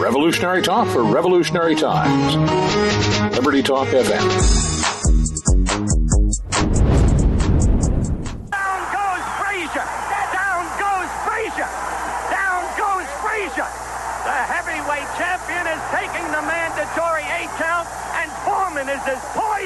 Revolutionary talk for revolutionary times. Liberty Talk FM. Down goes Frazier. Down goes Frazier. Down goes Frazier. The heavyweight champion is taking the mandatory eight count, and Foreman is as poised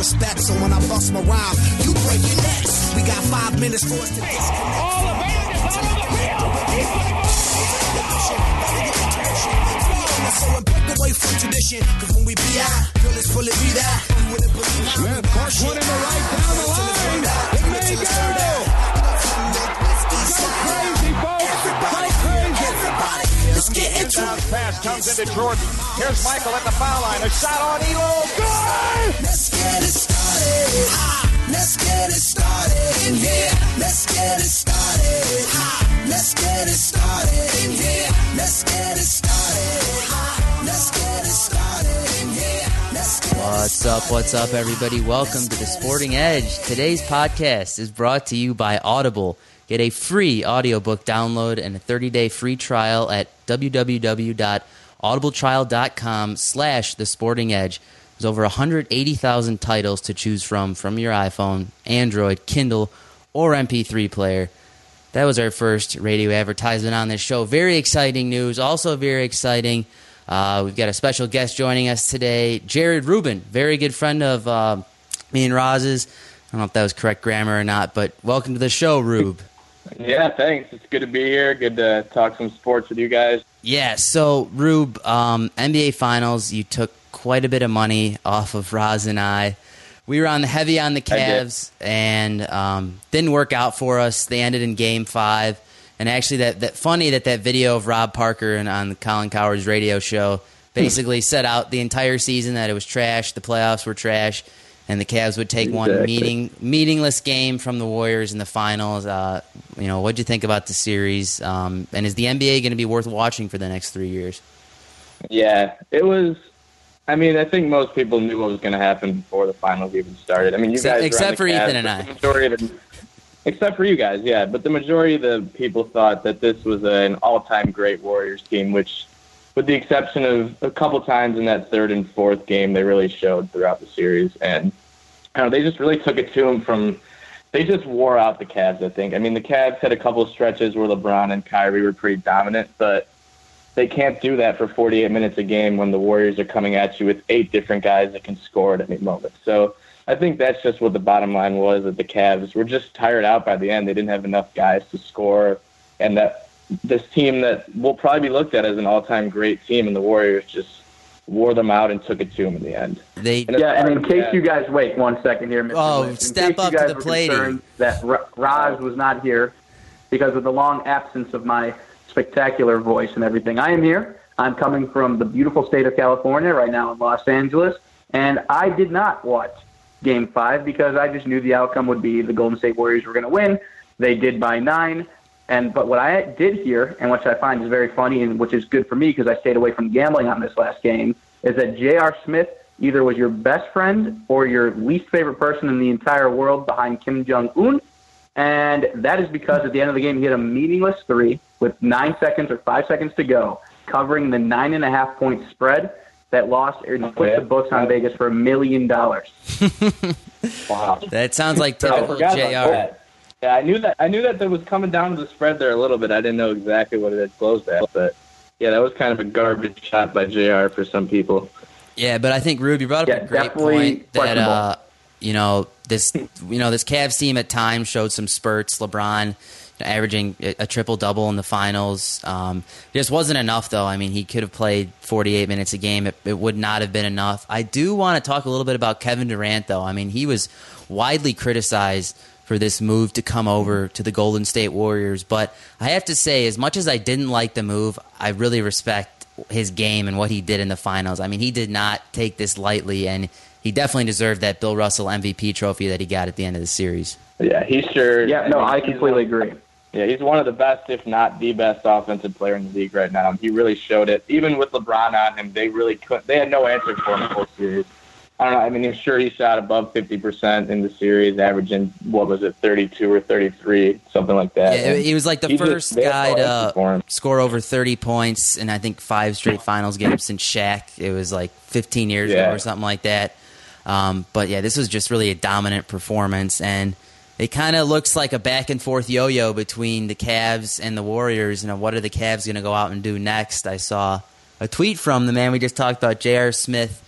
disrespect. So when I bust my rhyme, you break your necks. We got five minutes for us to disconnect. All the is out the field. He's gonna. So and from tradition, cause when we be out, girl, it's fully be that. You wouldn't believe how Smith parks one in the right down the line. It may go. Go crazy, folks. Go crazy. Let's get into it. Pass comes into Jordan. Here's Michael at the foul line. A shot on Ehlo. Good! Get it started. Ha! Let's get it started in here. Let's get it started. Ha! Let's get it started in here. Let's get it started. Ha! Let's get it started in here. What's up? What's up, everybody? Welcome to the Sporting Edge. Today's podcast is brought to you by Audible. Get a free audiobook download and a 30-day free trial at www.audibletrial.com slash the sporting edge. There's over 180,000 titles to choose from from your iPhone, Android, Kindle, or MP3 player. That was our first radio advertisement on this show. Very exciting news. Also, very exciting. Uh, we've got a special guest joining us today, Jared Rubin, very good friend of uh, me and Roz's. I don't know if that was correct grammar or not, but welcome to the show, Rube. Yeah, thanks. It's good to be here. Good to talk some sports with you guys. Yeah, so Rube, um, NBA Finals, you took quite a bit of money off of Roz and I. We were on the heavy on the Cavs, and um, didn't work out for us. They ended in Game Five, and actually, that that funny that that video of Rob Parker and on the Colin Cowherd's radio show basically set out the entire season that it was trash. The playoffs were trash, and the Cavs would take one meeting meaningless game from the Warriors in the finals. Uh, you know, what'd you think about the series? Um, and is the NBA going to be worth watching for the next three years? Yeah, it was. I mean, I think most people knew what was going to happen before the finals even started. I mean, you Except- guys, except for Cavs, Ethan and I. the majority of the, except for you guys, yeah. But the majority of the people thought that this was an all-time great Warriors team, which, with the exception of a couple times in that third and fourth game, they really showed throughout the series. And I don't know, they just really took it to them from. They just wore out the Cavs. I think. I mean, the Cavs had a couple of stretches where LeBron and Kyrie were pretty dominant, but they can't do that for 48 minutes a game when the Warriors are coming at you with eight different guys that can score at any moment. So I think that's just what the bottom line was that the Cavs were just tired out by the end. They didn't have enough guys to score, and that this team that will probably be looked at as an all-time great team, and the Warriors just wore them out and took it to them in the end. They And Yeah, and in case yeah. you guys wait one second here, Mr. Oh, Lynch. Step up to the plate. That Ra- Raz was not here because of the long absence of my spectacular voice and everything. I am here. I'm coming from the beautiful state of California right now in Los Angeles, and I did not watch Game Five because I just knew the outcome would be the Golden State Warriors were going to win. They did by nine. And but what I did hear, and which I find is very funny, and which is good for me because I stayed away from gambling on this last game, is that J.R. Smith either was your best friend or your least favorite person in the entire world behind Kim Jong Un, and that is because at the end of the game he hit a meaningless three with nine seconds or five seconds to go, covering the nine and a half point spread that lost and put yeah. the books on Vegas for a million dollars. Wow. that sounds like I typical forgot J.R. Yeah, I knew that. I knew that there was coming down to the spread there a little bit. I didn't know exactly what it had closed at, but yeah, that was kind of a garbage shot by J.R. for some people. Yeah, but I think Rube, you brought up Yeah, a great point that uh, you know this you know this Cavs team at times showed some spurts. LeBron averaging a, a triple double in the finals. Um, just wasn't enough though. I mean, he could have played 48 minutes a game. It, it would not have been enough. I do want to talk a little bit about Kevin Durant though. I mean, he was widely criticized for this move to come over to the Golden State Warriors, but I have to say, as much as I didn't like the move, I really respect his game and what he did in the finals. I mean, he did not take this lightly, and he definitely deserved that Bill Russell MVP trophy that he got at the end of the series. Yeah, he sure. Yeah, no, I completely agree. Yeah, he's one of the best, if not the best, offensive player in the league right now. He really showed it. Even with LeBron on him, they really couldn't. They had no answer for him the whole series. I don't know. I mean, I'm sure he shot above 50% in the series, averaging what was it, 32 or 33, something like that. Yeah, he was like the He first had guy to score over 30 points in I think five straight finals games since Shaq. It was like 15 years ago or something like that. Um, but yeah, this was just really a dominant performance, and it kind of looks like a back and forth yo-yo between the Cavs and the Warriors. You know, what are the Cavs going to go out and do next? I saw a tweet from the man we just talked about, J.R. Smith,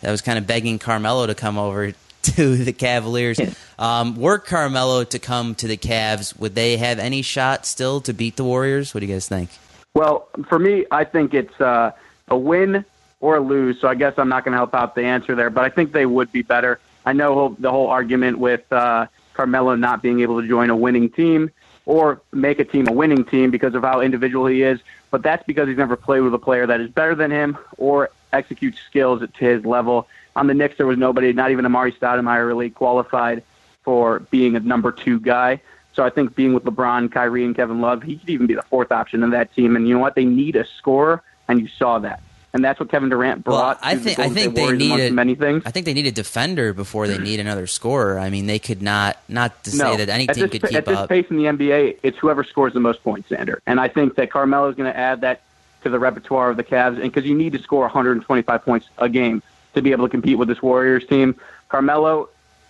that was kind of begging Carmelo to come over to the Cavaliers. Um, were Carmelo to come to the Cavs, would they have any shot still to beat the Warriors? What do you guys think? Well, for me, I think it's uh, a win or a lose. So I guess I'm not going to help out the answer there, but I think they would be better. I know the whole argument with uh, Carmelo not being able to join a winning team or make a team a winning team because of how individual he is, but that's because he's never played with a player that is better than him or executes skills to his level. On the Knicks, there was nobody, not even Amar'e Stoudemire, really qualified for being a number two guy. So I think being with LeBron, Kyrie, and Kevin Love, he could even be the fourth option in that team. And you know what? They need a scorer, and you saw that. And that's what Kevin Durant Well, brought. I think I think they needed many things. I think they need a defender before they need another scorer. I mean, they could not not to say no, that any at team could pa- keep at this pace in the NBA, it's whoever scores the most points, Xander. And I think that Carmelo is going to add that to the repertoire of the Cavs, and because you need to score 125 points a game to be able to compete with this Warriors team. Carmelo,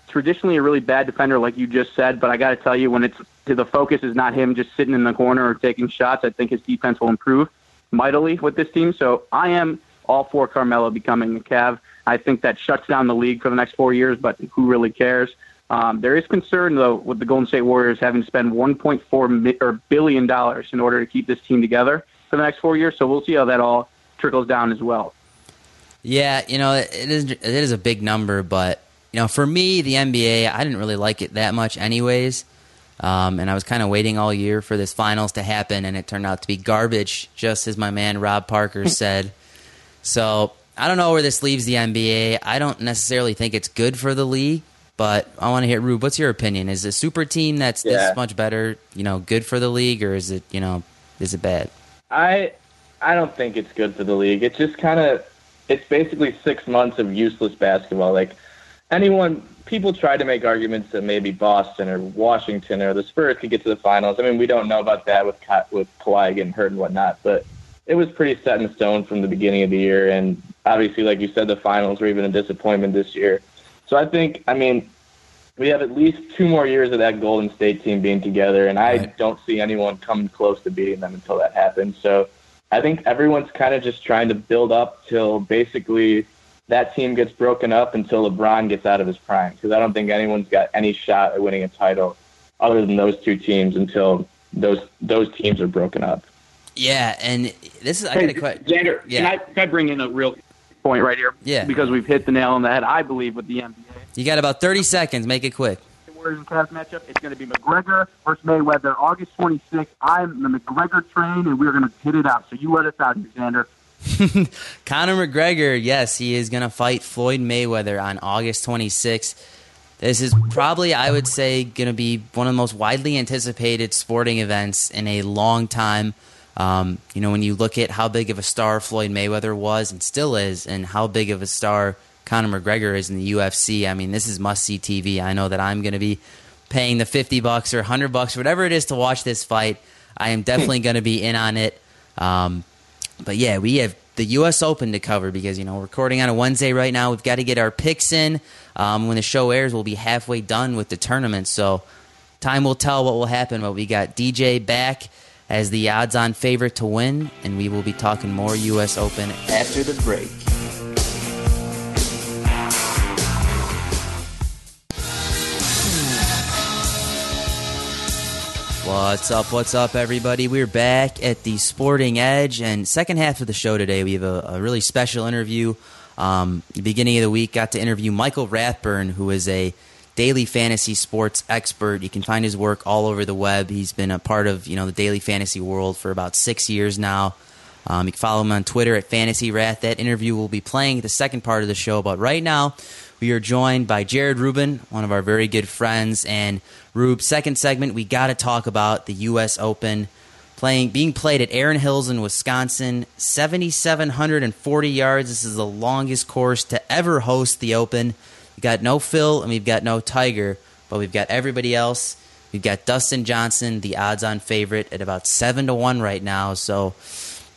traditionally a really bad defender, like you just said, but I got to tell you, when it's the focus is not him just sitting in the corner or taking shots, I think his defense will improve mightily with this team. So I am all for Carmelo becoming a Cav. I think that shuts down the league for the next four years, but who really cares? Um, there is concern though with the Golden State Warriors having to spend 1.4 mi- or billion dollars in order to keep this team together for the next four years. So we'll see how that all trickles down as well. Yeah, you know, it is it is a big number, but you know, for me, the NBA, I didn't really like it that much, anyways. Um, and I was kind of waiting all year for this finals to happen, and it turned out to be garbage, just as my man Rob Parker said. So I don't know where this leaves the NBA. I don't necessarily think it's good for the league, but I want to hear Rube. What's your opinion? Is a super team that's Yeah. this much better, you know, good for the league, or is it, you know, is it bad? I I don't think it's good for the league. It's just kind of it's basically six months of useless basketball. Like anyone, people try to make arguments that maybe Boston or Washington or the Spurs could get to the finals. I mean, we don't know about that with Ka- with Kawhi getting hurt and whatnot, but it was pretty set in stone from the beginning of the year. And obviously, like you said, the finals were even a disappointment this year. So I think, I mean, we have at least two more years of that Golden State team being together, and I Right. don't see anyone coming close to beating them until that happens. So I think everyone's kind of just trying to build up till basically that team gets broken up until LeBron gets out of his prime. Because I don't think anyone's got any shot at winning a title other than those two teams until those those teams are broken up. Yeah, and this is I Hey, got a question. Xander, Yeah. can, I, can I bring in a real point right here? Yeah. Because we've hit the nail on the head, I believe, with the NBA. You got about thirty seconds. Make it quick. The Warriors and Cavs matchup. It's going to be McGregor versus Mayweather, August 26th. I'm the McGregor train, and we're going to hit it out. So you let us out here, Xander. Conor McGregor, yes, he is going to fight Floyd Mayweather on August 26th. This is probably, I would say, going to be one of the most widely anticipated sporting events in a long time. Um, you know, when you look at how big of a star Floyd Mayweather was and still is, and how big of a star Conor McGregor is in the UFC, I mean, this is must see TV. I know that I'm going to be paying the 50 bucks or 100 bucks, whatever it is, to watch this fight. I am definitely going to be in on it. Um, but yeah, we have the U.S. Open to cover because you know we're recording on a Wednesday right now. We've got to get our picks in. Um, when the show airs, we'll be halfway done with the tournament. So time will tell what will happen. But we got DJ back as the odds-on favorite to win, and we will be talking more U.S. Open after the break. What's up? What's up, everybody? We're back at the Sporting Edge, and second half of the show today, we have a, a really special interview. Um, beginning of the week, got to interview Michael Rathburn, who is a daily fantasy sports expert. You can find his work all over the web. He's been a part of you know the daily fantasy world for about six years now. Um, you can follow him on Twitter at Fantasy Rath. That interview will be playing the second part of the show, but right now We are joined by Jared Rubin, one of our very good friends. And Rube, second segment, we got to talk about the U.S. Open playing being played at Erin Hills in Wisconsin, 7,740 yards. This is the longest course to ever host the Open. We've got no Phil and we've got no Tiger, but we've got everybody else. We've got Dustin Johnson, the odds-on favorite, at about seven to one right now. So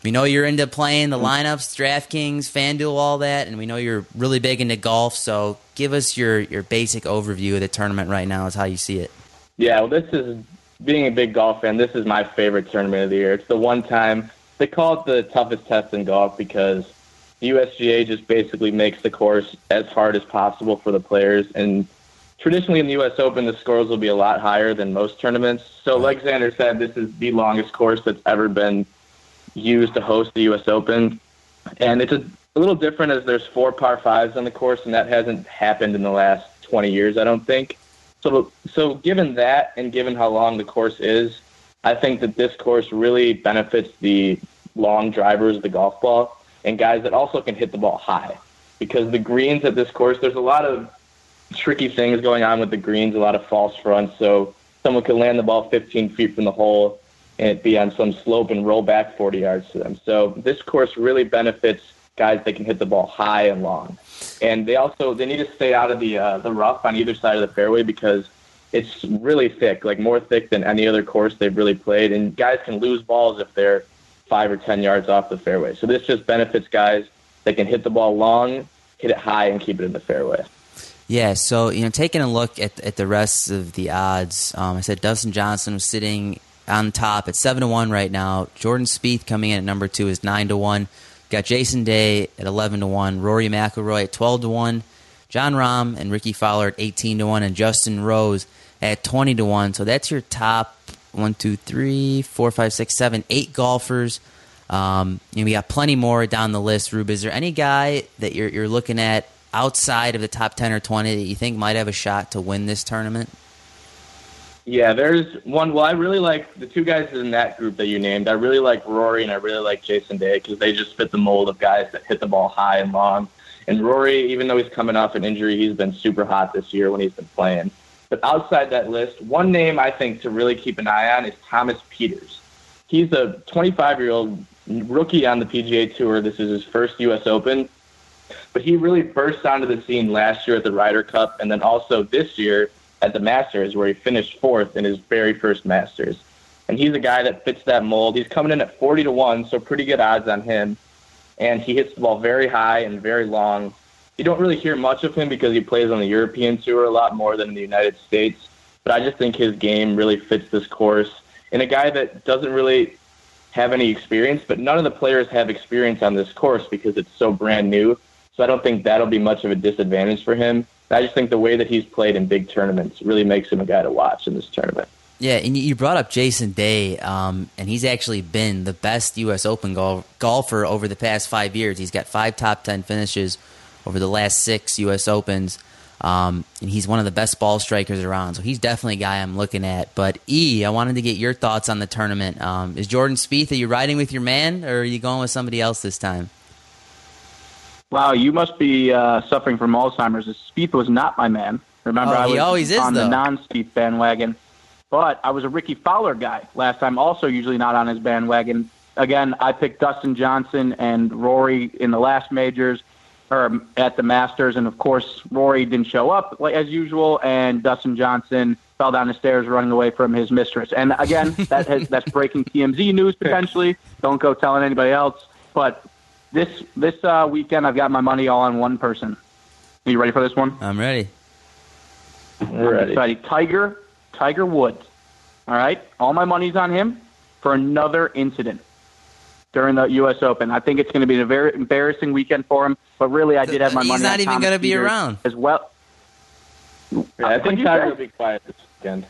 we know you're into playing the lineups, DraftKings, FanDuel, all that, and we know you're really big into golf. So give us your your basic overview of the tournament right now, is how you see it. Yeah, well, this is being a big golf fan. This is my favorite tournament of the year. It's the one time they call it the toughest test in golf because the USGA just basically makes the course as hard as possible for the players. And traditionally in the U.S. Open, the scores will be a lot higher than most tournaments. So, like Xander said, this is the longest course that's ever been used to host the U.S. Open, and it's a, a little different as there's four par fives on the course, and that hasn't happened in the last 20 years, I don't think. So, so given that, and given how long the course is, I think that this course really benefits the long drivers the golf ball and guys that also can hit the ball high. Because the greens at this course, there's a lot of tricky things going on with the greens, a lot of false fronts. So someone could land the ball 15 feet from the hole and it be on some slope and roll back 40 yards to them. So this course really benefits guys that can hit the ball high and long. And they also they need to stay out of the uh, the rough on either side of the fairway because it's really thick, like more thick than any other course they've really played. And guys can lose balls if they're five or ten yards off the fairway. So this just benefits guys that can hit the ball long, hit it high, and keep it in the fairway. Yeah, so you know, taking a look at at the rest of the odds, um, I said Dustin Johnson was sitting on top at seven to one right now. Jordan Spieth coming in at number two is nine to one. Got Jason Day at eleven to one. Rory McIlroy at twelve to one. Jon Rahm and Rickie Fowler at eighteen to one, and Justin Rose at twenty to one. So that's your top one, two, three, four, five, six, seven, eight golfers. Um, and we got plenty more down the list. Rube, is there any guy that you're you're looking at outside of the top ten or twenty that you think might have a shot to win this tournament? Yeah, there's one. Well, I really like the two guys in that group that you named. I really like Rory and I really like Jason Day because they just fit the mold of guys that hit the ball high and long. And Rory, even though he's coming off an injury, he's been super hot this year when he's been playing. But outside that list, one name I think to really keep an eye on is Thomas Pieters. He's a 25 year old rookie on the PGA Tour. This is his first U.S. Open. But he really burst onto the scene last year at the Ryder Cup and then also this year at the Masters, where he finished fourth in his very first Masters. And he's a guy that fits that mold. He's coming in at 40 to 1, so pretty good odds on him. And he hits the ball very high and very long. You don't really hear much of him because he plays on the European Tour a lot more than in the United States. But I just think his game really fits this course. And a guy that doesn't really have any experience, but none of the players have experience on this course because it's so brand new. So I don't think that'll be much of a disadvantage for him. I just think the way that he's played in big tournaments really makes him a guy to watch in this tournament. Yeah, and you brought up Jason Day, um, and he's actually been the best U.S. Open gol- golfer over the past five years. He's got five top ten finishes over the last six U.S. Opens, um, and he's one of the best ball strikers around. So he's definitely a guy I'm looking at. But E, I wanted to get your thoughts on the tournament. Um, is Jordan Spieth? Are you riding with your man, or are you going with somebody else this time? Wow, you must be uh, suffering from Alzheimer's. Spieth was not my man. Remember, Oh, I was always is, on though. the non-Spieth bandwagon. But I was a Rickie Fowler guy last time, also usually not on his bandwagon. Again, I picked Dustin Johnson and Rory in the last majors, or at the Masters, and of course Rory didn't show up like as usual, and Dustin Johnson fell down the stairs running away from his mistress. And again, that has, that's breaking TMZ news potentially. Don't go telling anybody else. But this this uh, weekend, I've got my money all on one person. Are you ready for this one? I'm ready. We're ready. Ready. Tiger, Tiger Woods. All right, all my money's on him for another incident during the U.S. Open. I think it's going to be a very embarrassing weekend for him. But really, I did have my He's money. He's not even Thomas gonna be Pieters around. as well. Yeah, I think Tiger will be quiet this weekend.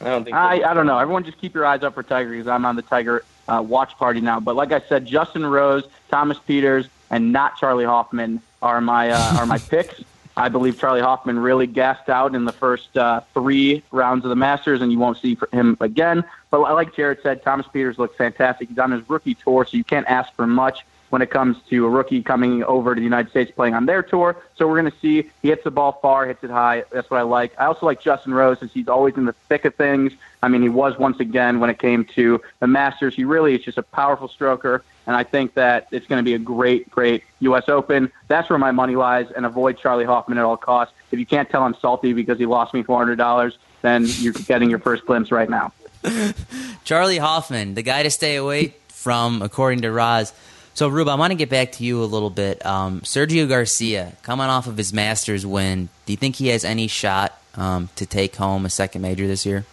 I don't think. I, I don't know. Everyone just keep your eyes up for Tiger because I'm on the Tiger uh, watch party now. But like I said, Justin Rose, Thomas Pieters, and not Charley Hoffman are my uh, are my picks. I believe Charley Hoffman really gassed out in the first uh, three rounds of the Masters, and you won't see him again. But like Jared said, Thomas Pieters looks fantastic. He's on his rookie tour, so you can't ask for much. When it comes to a rookie coming over to the United States playing on their tour. So we're going to see. He hits the ball far, hits it high. That's what I like. I also like Justin Rose as he's always in the thick of things. I mean, he was once again when it came to the Masters. He really is just a powerful stroker, and I think that it's going to be a great, great U.S. Open. That's where my money lies, and avoid Charley Hoffman at all costs. If you can't tell I'm salty because he lost me $400, then you're getting your first glimpse right now. Charley Hoffman, the guy to stay away from, according to Roz. So, Rube, I want to get back to you a little bit. Um, Sergio Garcia, coming off of his Masters win, do you think he has any shot um, to take home a second major this year?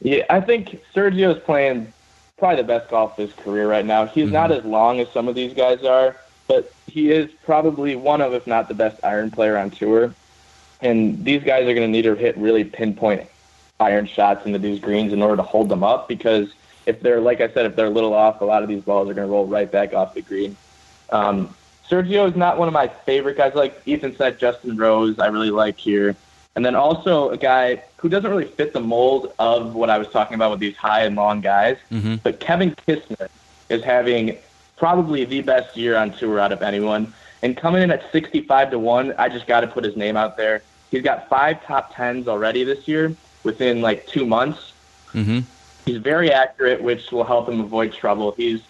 Yeah, I think Sergio's playing probably the best golf of his career right now. He's mm-hmm. not as long as some of these guys are, but he is probably one of, if not the best iron player on tour. And these guys are going to need to hit really pinpoint iron shots into these greens in order to hold them up because if they're, like I said, if they're a little off, a lot of these balls are going to roll right back off the green. Um, Sergio is not one of my favorite guys. Like Ethan said, Justin Rose, I really like here. And then also a guy who doesn't really fit the mold of what I was talking about with these high and long guys. Mm-hmm. But Kevin Kisner is having probably the best year on tour out of anyone. And coming in at 65 to 1, I just got to put his name out there. He's got five top tens already this year within like two months. Mm-hmm. He's very accurate, which will help him avoid trouble. He's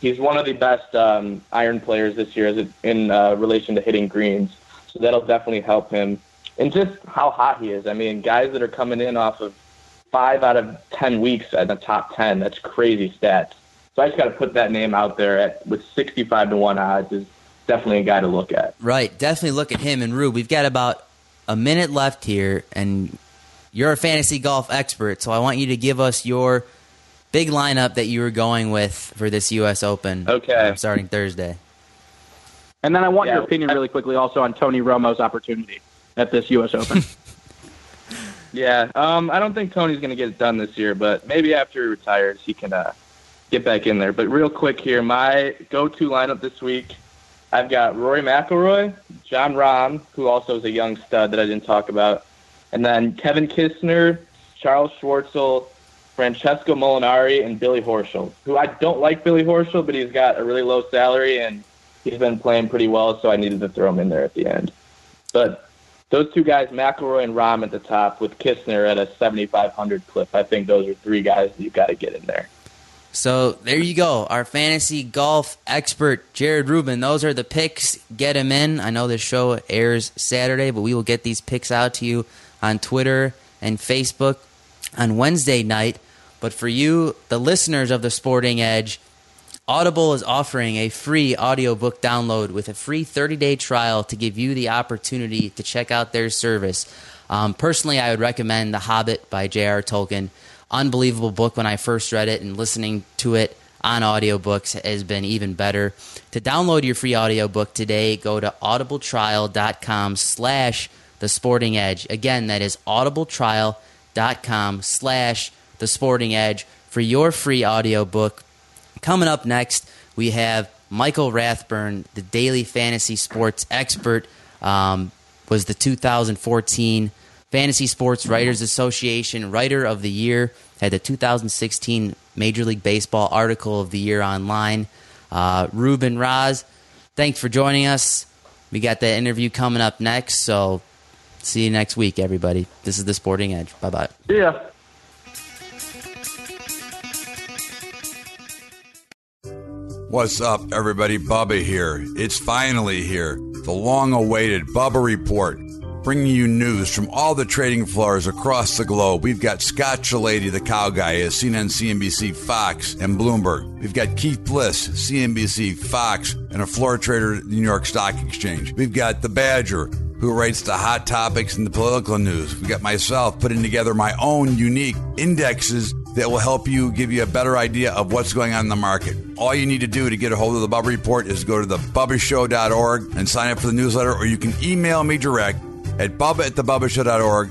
he's one of the best um, iron players this year in uh, relation to hitting greens. So that'll definitely help him. And just how hot he is. I mean, guys that are coming in off of five out of ten weeks at the top ten, that's crazy stats. So I just got to put that name out there at with 65 to 1 odds is definitely a guy to look at. Right. Definitely look at him. And Rube, we've got about a minute left here, and you're a fantasy golf expert, so I want you to give us your big lineup that you were going with for this U.S. Open. Okay. starting Thursday. And then I want yeah. your opinion really quickly also on Tony Romo's opportunity at this U.S. Open. yeah, um, I don't think Tony's going to get it done this year, but maybe after he retires, he can uh, get back in there. But real quick here, my go-to lineup this week, I've got Rory McIlroy, Jon Rahm, who also is a young stud that I didn't talk about, and then Kevin Kisner, Charl Schwartzel, Francesco Molinari, and Billy Horschel, who I don't like Billy Horschel, but he's got a really low salary and he's been playing pretty well, so I needed to throw him in there at the end. But those two guys, McIlroy and Rahm at the top, with Kisner at a 7,500 clip, I think those are three guys that you've got to get in there. So there you go. Our fantasy golf expert, Jared Rubin. Those are the picks. Get them in. I know this show airs Saturday, but we will get these picks out to you on Twitter and Facebook on Wednesday night. But for you, the listeners of the Sporting Edge, Audible is offering a free audiobook download with a free 30 day trial to give you the opportunity to check out their service. Um, personally, I would recommend The Hobbit by J.R. Tolkien. Unbelievable book when I first read it, and listening to it on audiobooks has been even better. To download your free audiobook today, go to audibletrial.com slash the Sporting Edge. Again, that is audibletrial.com slash The Sporting Edge for your free audiobook. Coming up next, we have Michael Rathburn, the daily fantasy sports expert, um, was the 2014 Fantasy Sports Writers Association Writer of the Year, had the 2016 Major League Baseball Article of the Year online. Uh, Ruben Raz, thanks for joining us. We got that interview coming up next, so See you next week, everybody. This is the Sporting Edge. Bye bye. Yeah. What's up, everybody? Bubba here. It's finally here. The long awaited Bubba Report bringing you news from all the trading floors across the globe. We've got Scott Shellady, the cow guy, as seen on CNBC, Fox, and Bloomberg. We've got Keith Bliss, CNBC, Fox, and a floor trader at the New York Stock Exchange. We've got the Badger, who writes the hot topics and the political news. We got myself putting together my own unique indexes that will help you give you a better idea of what's going on in the market. All you need to do to get a hold of the Bubba Report is go to the thebubbashow.org and sign up for the newsletter, or you can email me direct at bubba at thebubbashow.org.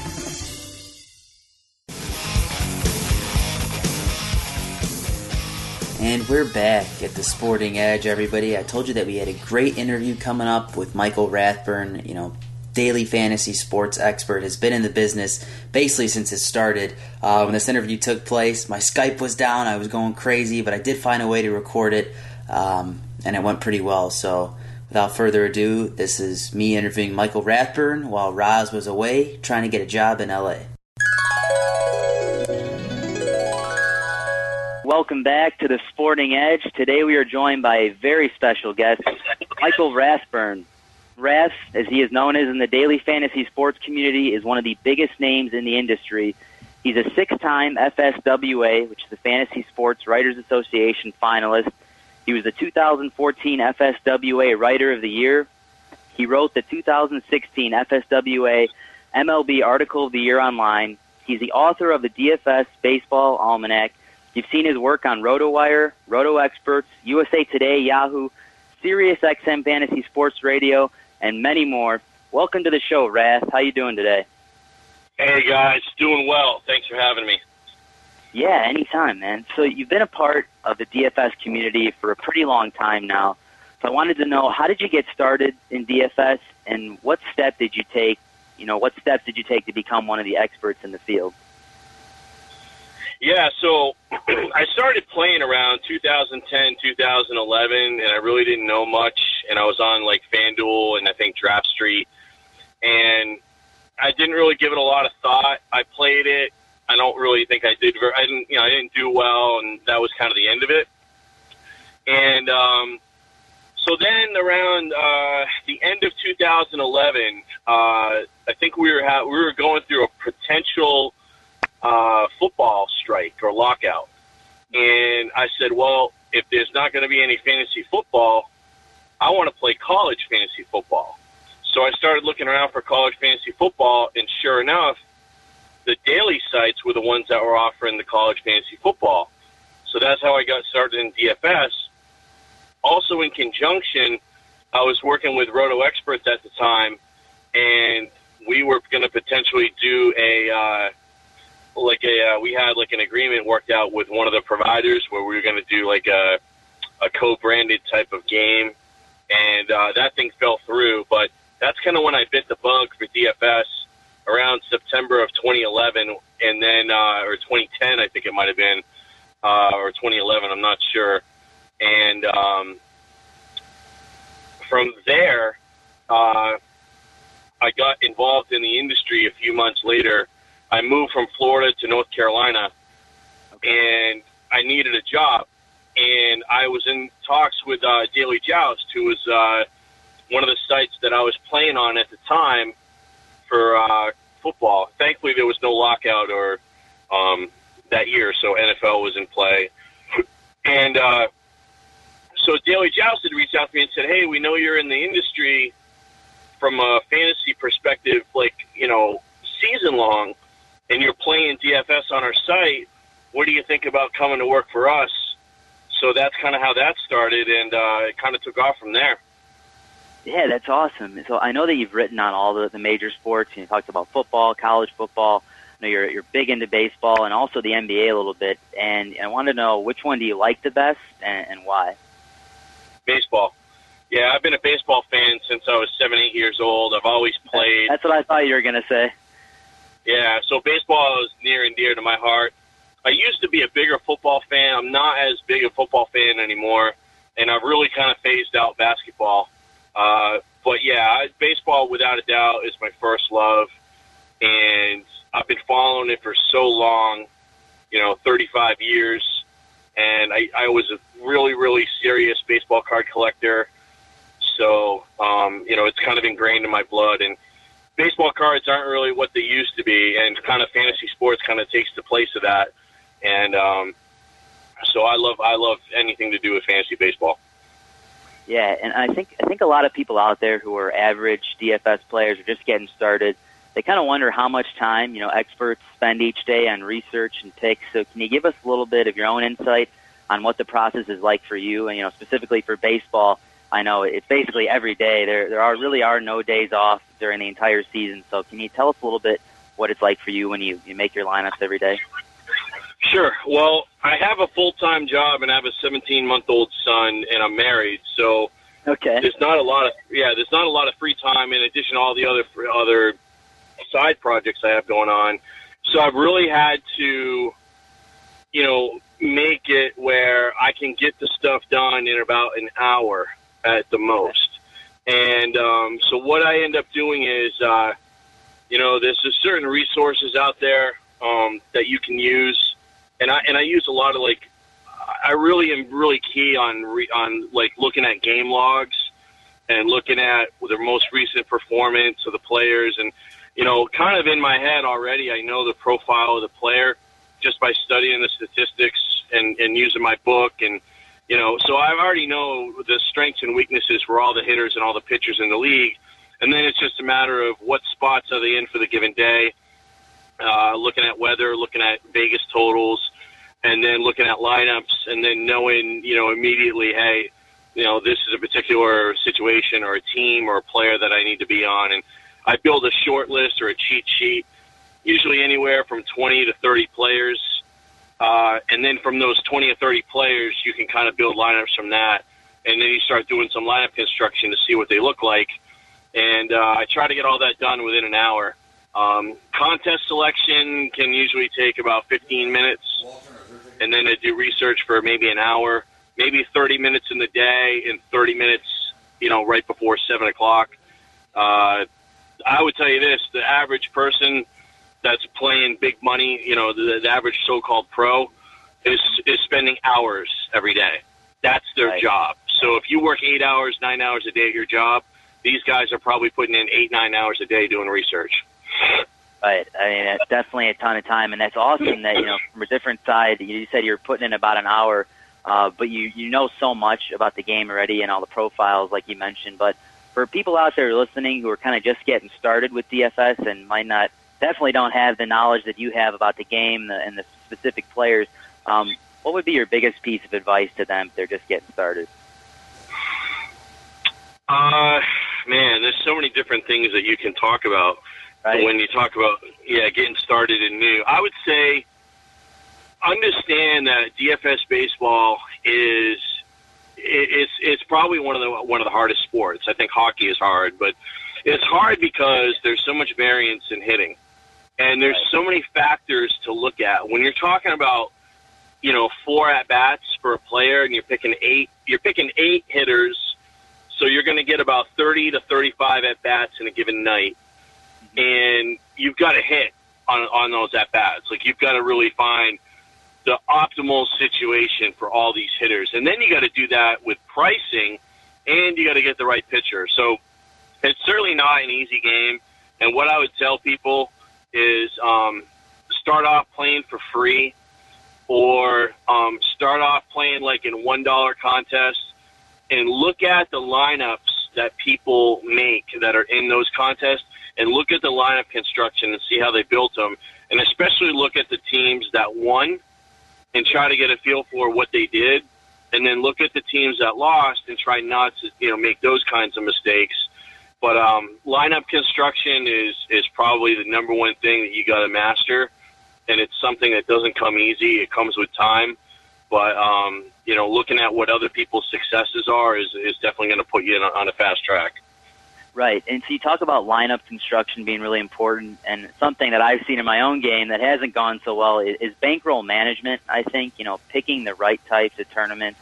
And we're back at the Sporting Edge, everybody. I told you that we had a great interview coming up with Michael Rathburn, you know, daily fantasy sports expert, has been in the business basically since it started. Uh, when this interview took place, my Skype was down, I was going crazy, but I did find a way to record it, um, and it went pretty well. So, without further ado, this is me interviewing Michael Rathburn while Roz was away trying to get a job in LA. Welcome back to the Sporting Edge. Today we are joined by a very special guest, Michael Rathburn. Rath, as he is known as in the daily fantasy sports community, is one of the biggest names in the industry. He's a six-time FSWA, which is the Fantasy Sports Writers Association finalist. He was the 2014 FSWA Writer of the Year. He wrote the 2016 FSWA MLB Article of the Year online. He's the author of the DFS Baseball Almanac. You've seen his work on RotoWire, Roto Experts, USA Today, Yahoo, Sirius XM Fantasy Sports Radio, and many more. Welcome to the show, Rath. How you doing today? Hey guys, doing well. Thanks for having me. Yeah, anytime, man. So you've been a part of the DFS community for a pretty long time now. So I wanted to know how did you get started in DFS, and what step did you take? You know, what steps did you take to become one of the experts in the field? Yeah, so I started playing around 2010, 2011, and I really didn't know much. And I was on like FanDuel and I think Draft Street, and I didn't really give it a lot of thought. I played it. I don't really think I did. Very, I didn't, you know, I didn't do well, and that was kind of the end of it. And um, so then around uh, the end of 2011, uh, I think we were ha- we were going through a potential uh, football strike or lockout. And I said, well, if there's not going to be any fantasy football, I want to play college fantasy football. So I started looking around for college fantasy football, and sure enough, the daily sites were the ones that were offering the college fantasy football. So that's how I got started in DFS. Also, in conjunction, I was working with Roto Experts at the time, and we were going to potentially do a uh, like a uh, we had like an agreement worked out with one of the providers where we were going to do like a a co-branded type of game, and uh, that thing fell through. But that's kind of when I bit the bug for DFS around September of 2011, and then uh, or 2010, I think it might have been, uh, or 2011, I'm not sure. And um, from there, uh, I got involved in the industry a few months later. I moved from Florida to North Carolina, and I needed a job. And I was in talks with uh, Daily Joust, who was uh, one of the sites that I was playing on at the time for uh, football. Thankfully, there was no lockout or um, that year, so NFL was in play. And uh, so Daily Joust had reached out to me and said, "Hey, we know you're in the industry from a fantasy perspective, like you know, season long, and you're playing DFS on our site. What do you think about coming to work for us?" So that's kind of how that started, and uh, it kind of took off from there. Yeah, that's awesome. So I know that you've written on all the, the major sports. You talked about football, college football. I know you're you're big into baseball and also the NBA a little bit. And I want to know which one do you like the best and, and why? Baseball. Yeah, I've been a baseball fan since I was seven, eight years old. I've always played. That's what I thought you were going to say. Yeah, so baseball is near and dear to my heart. I used to be a bigger football fan. I'm not as big a football fan anymore, and I've really kind of phased out basketball. Uh, but yeah, I, baseball without a doubt is my first love, and I've been following it for so long, you know, 35 years, and I, I was a really, really serious baseball card collector. So, um, you know, it's kind of ingrained in my blood, and baseball cards aren't really what they used to be, and kind of fantasy sports kind of takes the place of that. And um, so, I love I love anything to do with fantasy baseball. Yeah, and I think I think a lot of people out there who are average DFS players are just getting started. They kind of wonder how much time you know experts spend each day on research and picks. So, can you give us a little bit of your own insight on what the process is like for you, and you know specifically for baseball? I know it's basically every day. There there are really are no days off during the entire season. So, can you tell us a little bit what it's like for you when you you make your lineups every day? Sure. Well, I have a full time job and I have a 17 month old son, and I'm married, so okay. there's not a lot of yeah, there's not a lot of free time in addition to all the other other side projects I have going on. So I've really had to, you know, make it where I can get the stuff done in about an hour at the most. And um, so what I end up doing is, uh, you know, there's certain resources out there um, that you can use, and I and I use a lot of like, I really am really key on re, on like looking at game logs and looking at their most recent performance of the players, and you know, kind of in my head already, I know the profile of the player just by studying the statistics and, and using my book and you know, so I already know the strengths and weaknesses for all the hitters and all the pitchers in the league. And then it's just a matter of what spots are they in for the given day, uh, looking at weather, looking at Vegas totals, and then looking at lineups, and then knowing, you know, immediately, hey, you know, this is a particular situation or a team or a player that I need to be on. And I build a short list or a cheat sheet, usually anywhere from 20 to 30 players. Uh, and then from those 20 or 30 players, you can kind of build lineups from that. And then you start doing some lineup construction to see what they look like. And uh, I try to get all that done within an hour. Um, contest selection can usually take about 15 minutes. And then I do research for maybe an hour, maybe 30 minutes in the day and 30 minutes, you know, right before 7 o'clock. Uh, I would tell you this the average person that's playing big money, you know, the, the average so-called pro is is spending hours every day. That's their Right. job. So if you work eight hours, nine hours a day at your job, these guys are probably putting in eight, nine hours a day doing research. Right. I mean, it's definitely a ton of time, and that's awesome that you know from a different side. You said you're putting in about an hour, uh, but you you know so much about the game already and all the profiles, like you mentioned. But for people out there listening who are kind of just getting started with DFS and might not definitely don't have the knowledge that you have about the game and the specific players, um, what would be your biggest piece of advice to them if they're just getting started? Uh, man, there's so many different things that you can talk about Right. when you talk about yeah getting started and new. I would say understand that DFS baseball is it's it's probably one of the one of the hardest sports. I think hockey is hard, but it's hard because there's so much variance in hitting, and there's so many factors to look at when you're talking about you know four at bats for a player, and you're picking eight. You're picking eight hitters, so you're going to get about 30 to 35 at bats in a given night, and you've got to hit on on those at bats. Like you've got to really find the optimal situation for all these hitters, and then you got to do that with pricing, and you got to get the right pitcher. So it's certainly not an easy game. And what I would tell people is um, start off playing for free, or um, start off playing like in one dollar contests, and look at the lineups that people make that are in those contests, and look at the lineup construction and see how they built them, and especially look at the teams that won, and try to get a feel for what they did, and then look at the teams that lost and try not to you know make those kinds of mistakes. But um, lineup construction is is probably the number one thing that you got to master, and it's something that doesn't come easy. It comes with time, but um, you know, looking at what other people's successes are is is definitely going to put you in on a fast track. Right. And so you talk about lineup construction being really important, and something that I've seen in my own game that hasn't gone so well is, is bankroll management. I think, you know, picking the right types of tournaments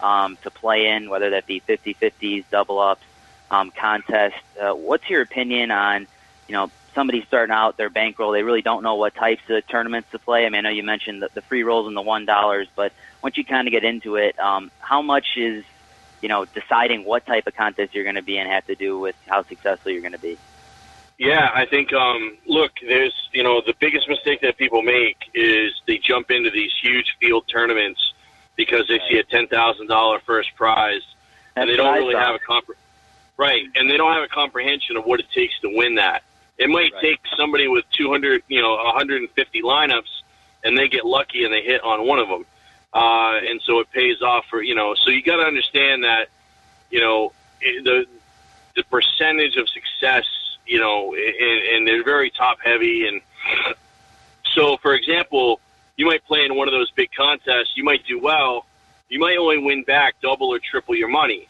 um, to play in, whether that be 50 50s, double ups, um, contests. Uh, what's your opinion on, you know, somebody starting out their bankroll? They really don't know what types of tournaments to play. I mean, I know you mentioned the, the free rolls and the $1, but once you kind of get into it, um, how much is you know, deciding what type of contest you're going to be in have to do with how successful you're going to be. Yeah, I think. Um, look, there's you know the biggest mistake that people make is they jump into these huge field tournaments because they see a ten thousand dollar first prize, and they don't really have a compre- right, and they don't have a comprehension of what it takes to win that. It might Right. take somebody with two hundred, you know, one hundred and fifty lineups, and they get lucky and they hit on one of them, uh, and so it pays off for you know. So you got to understand that you know the the percentage of success, you know, and, and they're very top heavy. And so, for example, you might play in one of those big contests. You might do well. You might only win back double or triple your money.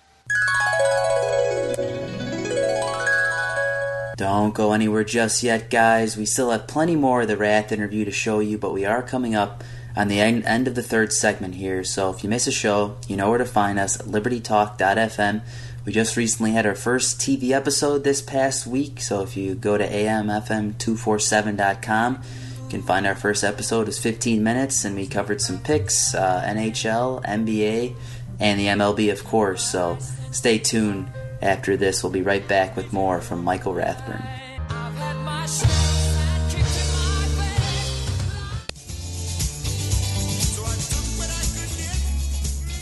Don't go anywhere just yet, guys. We still have plenty more of the Rath interview to show you, but we are coming up on the end of the third segment here. So if you miss a show, you know where to find us libertytalk.fm. We just recently had our first TV episode this past week, so if you go to amfm247.com, you can find our first episode is 15 minutes, and we covered some picks, uh, NHL, NBA, and the MLB, of course. So stay tuned. After this, we'll be right back with more from Michael Rathburn.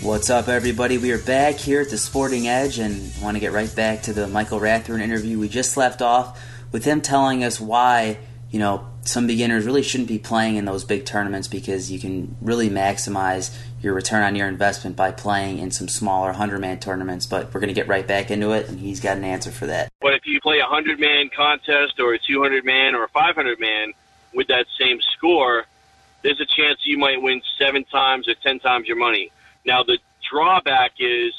What's up, everybody? We are back here at the Sporting Edge and want to get right back to the Michael Rathburn interview. We just left off with him telling us why, you know, some beginners really shouldn't be playing in those big tournaments because you can really maximize your return on your investment by playing in some smaller 100 man tournaments. But we're going to get right back into it, and he's got an answer for that. But if you play a 100 man contest or a 200 man or a 500 man with that same score, there's a chance you might win seven times or 10 times your money. Now, the drawback is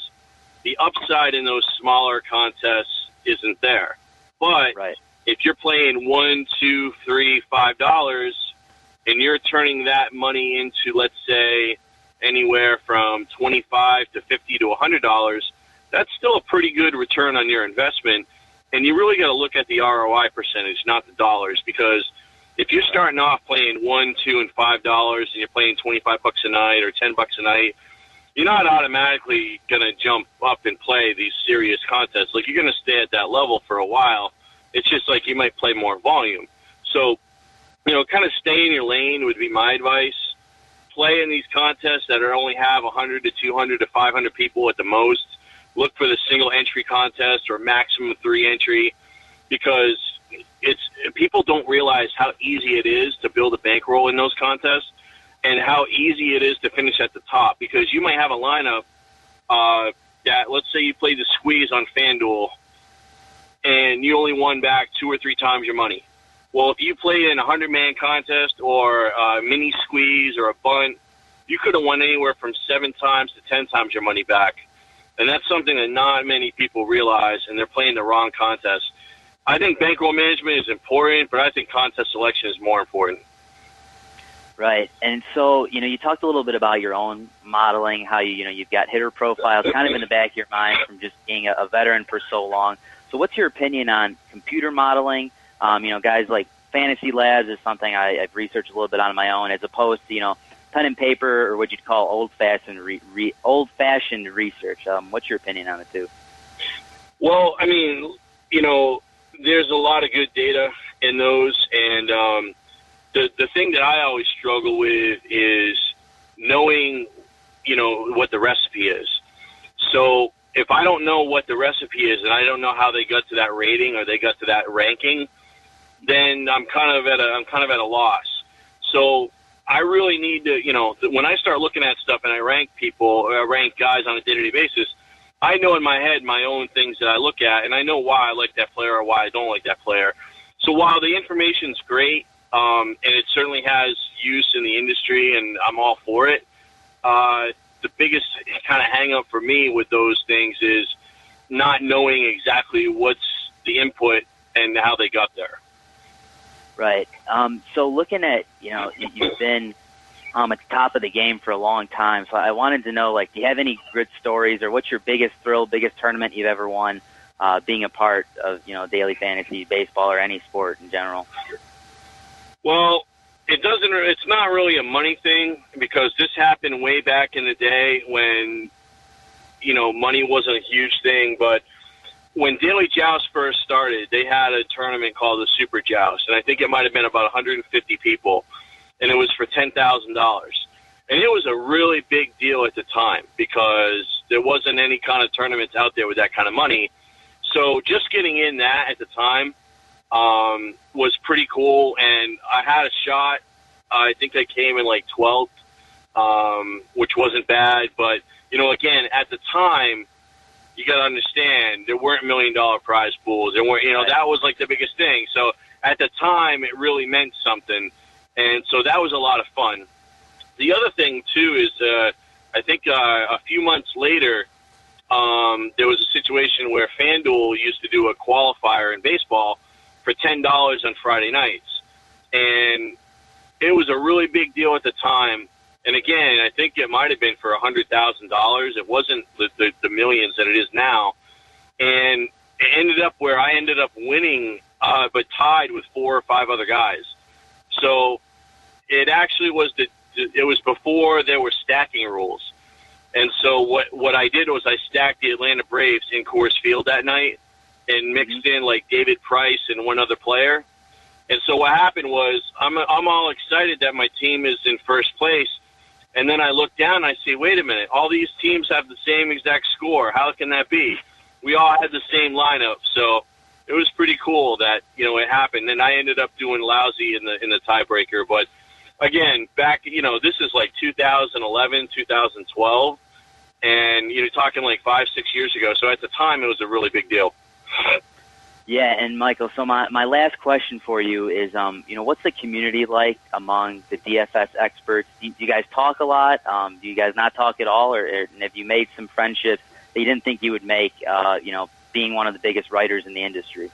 the upside in those smaller contests isn't there. But if you're playing one, two, three, five dollars, and you're turning that money into, let's say, anywhere from twenty-five to fifty to a hundred dollars, that's still a pretty good return on your investment. And you really got to look at the ROI percentage, not the dollars, because if you're starting off playing one, two, and five dollars, and you're playing twenty-five bucks a night or ten bucks a night, you're not automatically going to jump up and play these serious contests. Like you're going to stay at that level for a while. It's just like you might play more volume. So, you know, kind of stay in your lane would be my advice. Play in these contests that are only have 100 to 200 to 500 people at the most. Look for the single entry contest or maximum three entry because it's people don't realize how easy it is to build a bankroll in those contests and how easy it is to finish at the top because you might have a lineup uh, that let's say you play the squeeze on FanDuel and you only won back two or three times your money. Well, if you played in a hundred man contest or a mini squeeze or a bunt, you could have won anywhere from seven times to ten times your money back. And that's something that not many people realize, and they're playing the wrong contest. I think bankroll management is important, but I think contest selection is more important. Right. And so, you know, you talked a little bit about your own modeling, how you, you know, you've got hitter profiles kind of in the back of your mind from just being a, a veteran for so long. So what's your opinion on computer modeling? Um, you know, guys like Fantasy Labs is something I, I've researched a little bit on my own as opposed to, you know, pen and paper or what you'd call old fashioned re, re, old fashioned research. Um, what's your opinion on it too? Well, I mean, you know, there's a lot of good data in those, and um, the the thing that I always struggle with is knowing, you know, what the recipe is. So if I don't know what the recipe is, and I don't know how they got to that rating or they got to that ranking, then I'm kind of at a I'm kind of at a loss. So I really need to, you know, when I start looking at stuff and I rank people or I rank guys on a day-to-day basis, I know in my head my own things that I look at, and I know why I like that player or why I don't like that player. So while the information's great, um, and it certainly has use in the industry, and I'm all for it, uh, the biggest kind of hang up for me with those things is not knowing exactly what's the input and how they got there. Right. Um, so looking at, you know, you- you've been um, at the top of the game for a long time. So I wanted to know, like, do you have any good stories or what's your biggest thrill, biggest tournament you've ever won uh, being a part of, you know, daily fantasy baseball or any sport in general? Well, it doesn't. It's not really a money thing because this happened way back in the day when, you know, money wasn't a huge thing. But when Daily Joust first started, they had a tournament called the Super Joust, and I think it might have been about 150 people, and it was for ten thousand dollars. And it was a really big deal at the time because there wasn't any kind of tournaments out there with that kind of money. So just getting in that at the time um, was pretty cool, and I had a shot. I think I came in like 12th, um, which wasn't bad. But you know, again, at the time, you got to understand there weren't million dollar prize pools. There weren't, you know, that was like the biggest thing. So at the time, it really meant something, and so that was a lot of fun. the other thing too is uh, I think uh, a few months later um, there was a situation where FanDuel used to do a qualifier in baseball for ten dollars on Friday nights, and it was a really big deal at the time. And again, I think it might have been for a hundred thousand dollars. It wasn't the, the the millions that it is now, and it ended up where I ended up winning, uh, but tied with four or five other guys. So it actually was the it was before there were stacking rules. And so what what I did was I stacked the Atlanta Braves in Coors Field that night and mixed in like David Price and one other player. And so what happened was I'm I'm all excited that my team is in first place. And then I look down and I see, wait a minute, all these teams have the same exact score. How can that be? We all had the same lineup. So it was pretty cool that, you know, it happened. And I ended up doing lousy in the in the tiebreaker, but again, back, you know, this is like 2011, 2012, and you know talking like five, six years ago. So at the time, it was a really big deal. Yeah, and Michael, so my, my last question for you is, um, you know, what's the community like among the DFS experts? Do you guys talk a lot? Um, do you guys not talk at all? Or, or have you made some friendships that you didn't think you would make, uh, you know, being one of the biggest writers in the industry?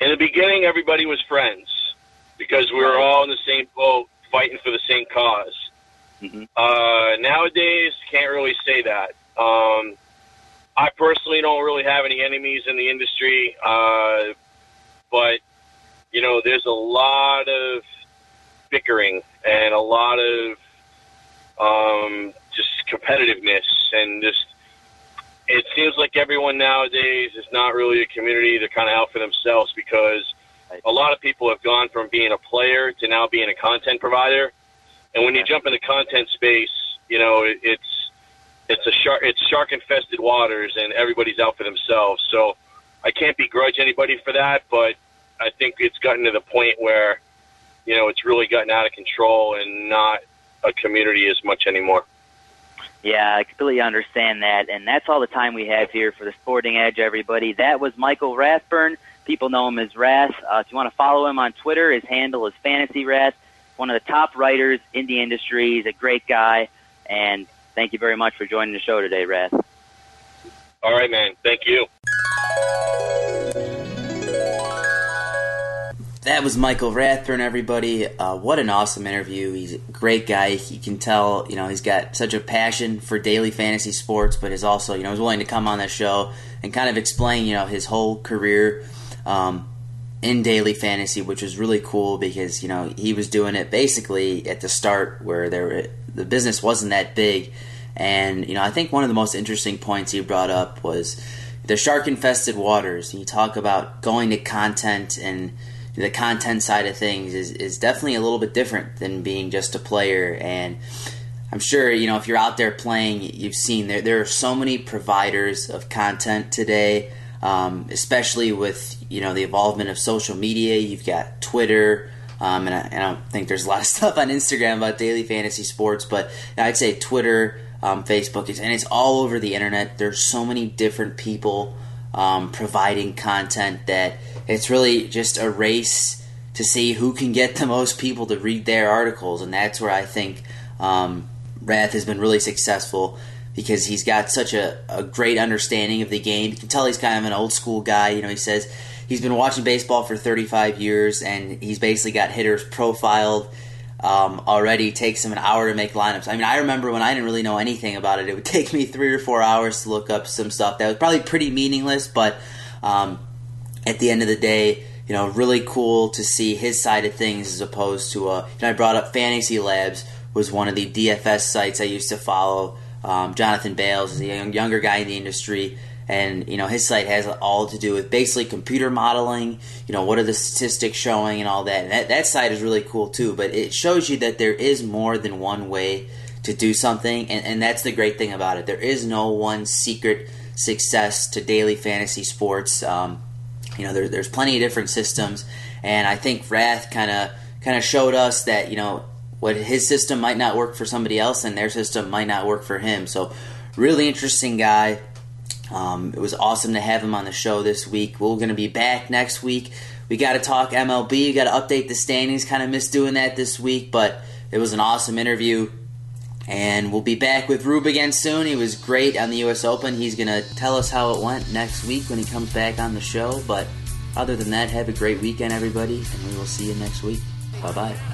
In the beginning, everybody was friends because we were all in the same boat fighting for the same because Mm-hmm. Uh, nowadays, can't really say that. Um, I personally don't really have any enemies in the industry, uh, but you know, there's a lot of bickering and a lot of um, just competitiveness and just. It seems like everyone nowadays is not really a community. They're kind of out for themselves because a lot of people have gone from being a player to now being a content provider. And when you jump in the content space, you know it, it's it's a shark it's shark infested waters, and everybody's out for themselves. So I can't begrudge anybody for that, but I think it's gotten to the point where you know it's really gotten out of control and not a community as much anymore. Yeah, I completely understand that. And that's all the time we have here for the Sporting Edge, everybody. That was Michael Rathburn. People know him as Rath. Uh, if you want to follow him on Twitter, his handle is Fantasy Rath. One of the top writers in the industry. He's a great guy. And thank you very much for joining the show today, Rath. All right, man. Thank you. That was Michael Rathburn, everybody. Uh, what an awesome interview. He's a great guy. You can tell, you know, he's got such a passion for daily fantasy sports, but is also, you know, he's willing to come on the show and kind of explain, you know, his whole career um, in daily fantasy, which was really cool because, you know, he was doing it basically at the start where there the business wasn't that big. And, you know, I think one of the most interesting points he brought up was the shark infested waters. You talk about going to content and the content side of things is, is definitely a little bit different than being just a player. And I'm sure, you know, if you're out there playing, you've seen there, there are so many providers of content today, um, especially with, you know, the involvement of social media. You've got Twitter. Um, and, I, and I don't think there's a lot of stuff on Instagram about daily fantasy sports, but I'd say Twitter, um, Facebook, and it's all over the internet. There's so many different people um, providing content that it's really just a race to see who can get the most people to read their articles, and that's where I think um, Rath has been really successful because he's got such a, a great understanding of the game. You can tell he's kind of an old school guy. You know, he says he's been watching baseball for 35 years, and he's basically got hitters profiled um, already. Takes him an hour to make lineups. I mean, I remember when I didn't really know anything about it, it would take me three or four hours to look up some stuff that was probably pretty meaningless, but um, at the end of the day, you know, really cool to see his side of things as opposed to, uh, you know, I brought up Fantasy Labs was one of the DFS sites I used to follow. Um, Jonathan Bales is a young, younger guy in the industry. And you know his site has all to do with basically computer modeling you know what are the statistics showing and all that. And that, that site is really cool too. But it shows you that there is more than one way to do something. And, and that's the great thing about it. There is no one secret success to daily fantasy sports. Um, you know there, there's plenty of different systems. And i think rath kind of kind of showed us that you know what his system might not work for somebody else and their system might not work for him so really interesting guy um, it was awesome to have him on the show this week. We're going to be back next week. We got to talk MLB. We got to update the standings. Kind of missed doing that this week, but It was an awesome interview. And we'll be back with Rube again soon. He was great on the U.S. Open. He's going to tell us how it went next week when he comes back on the show. But other than that, have a great weekend, everybody, and we will see you next week. Bye bye.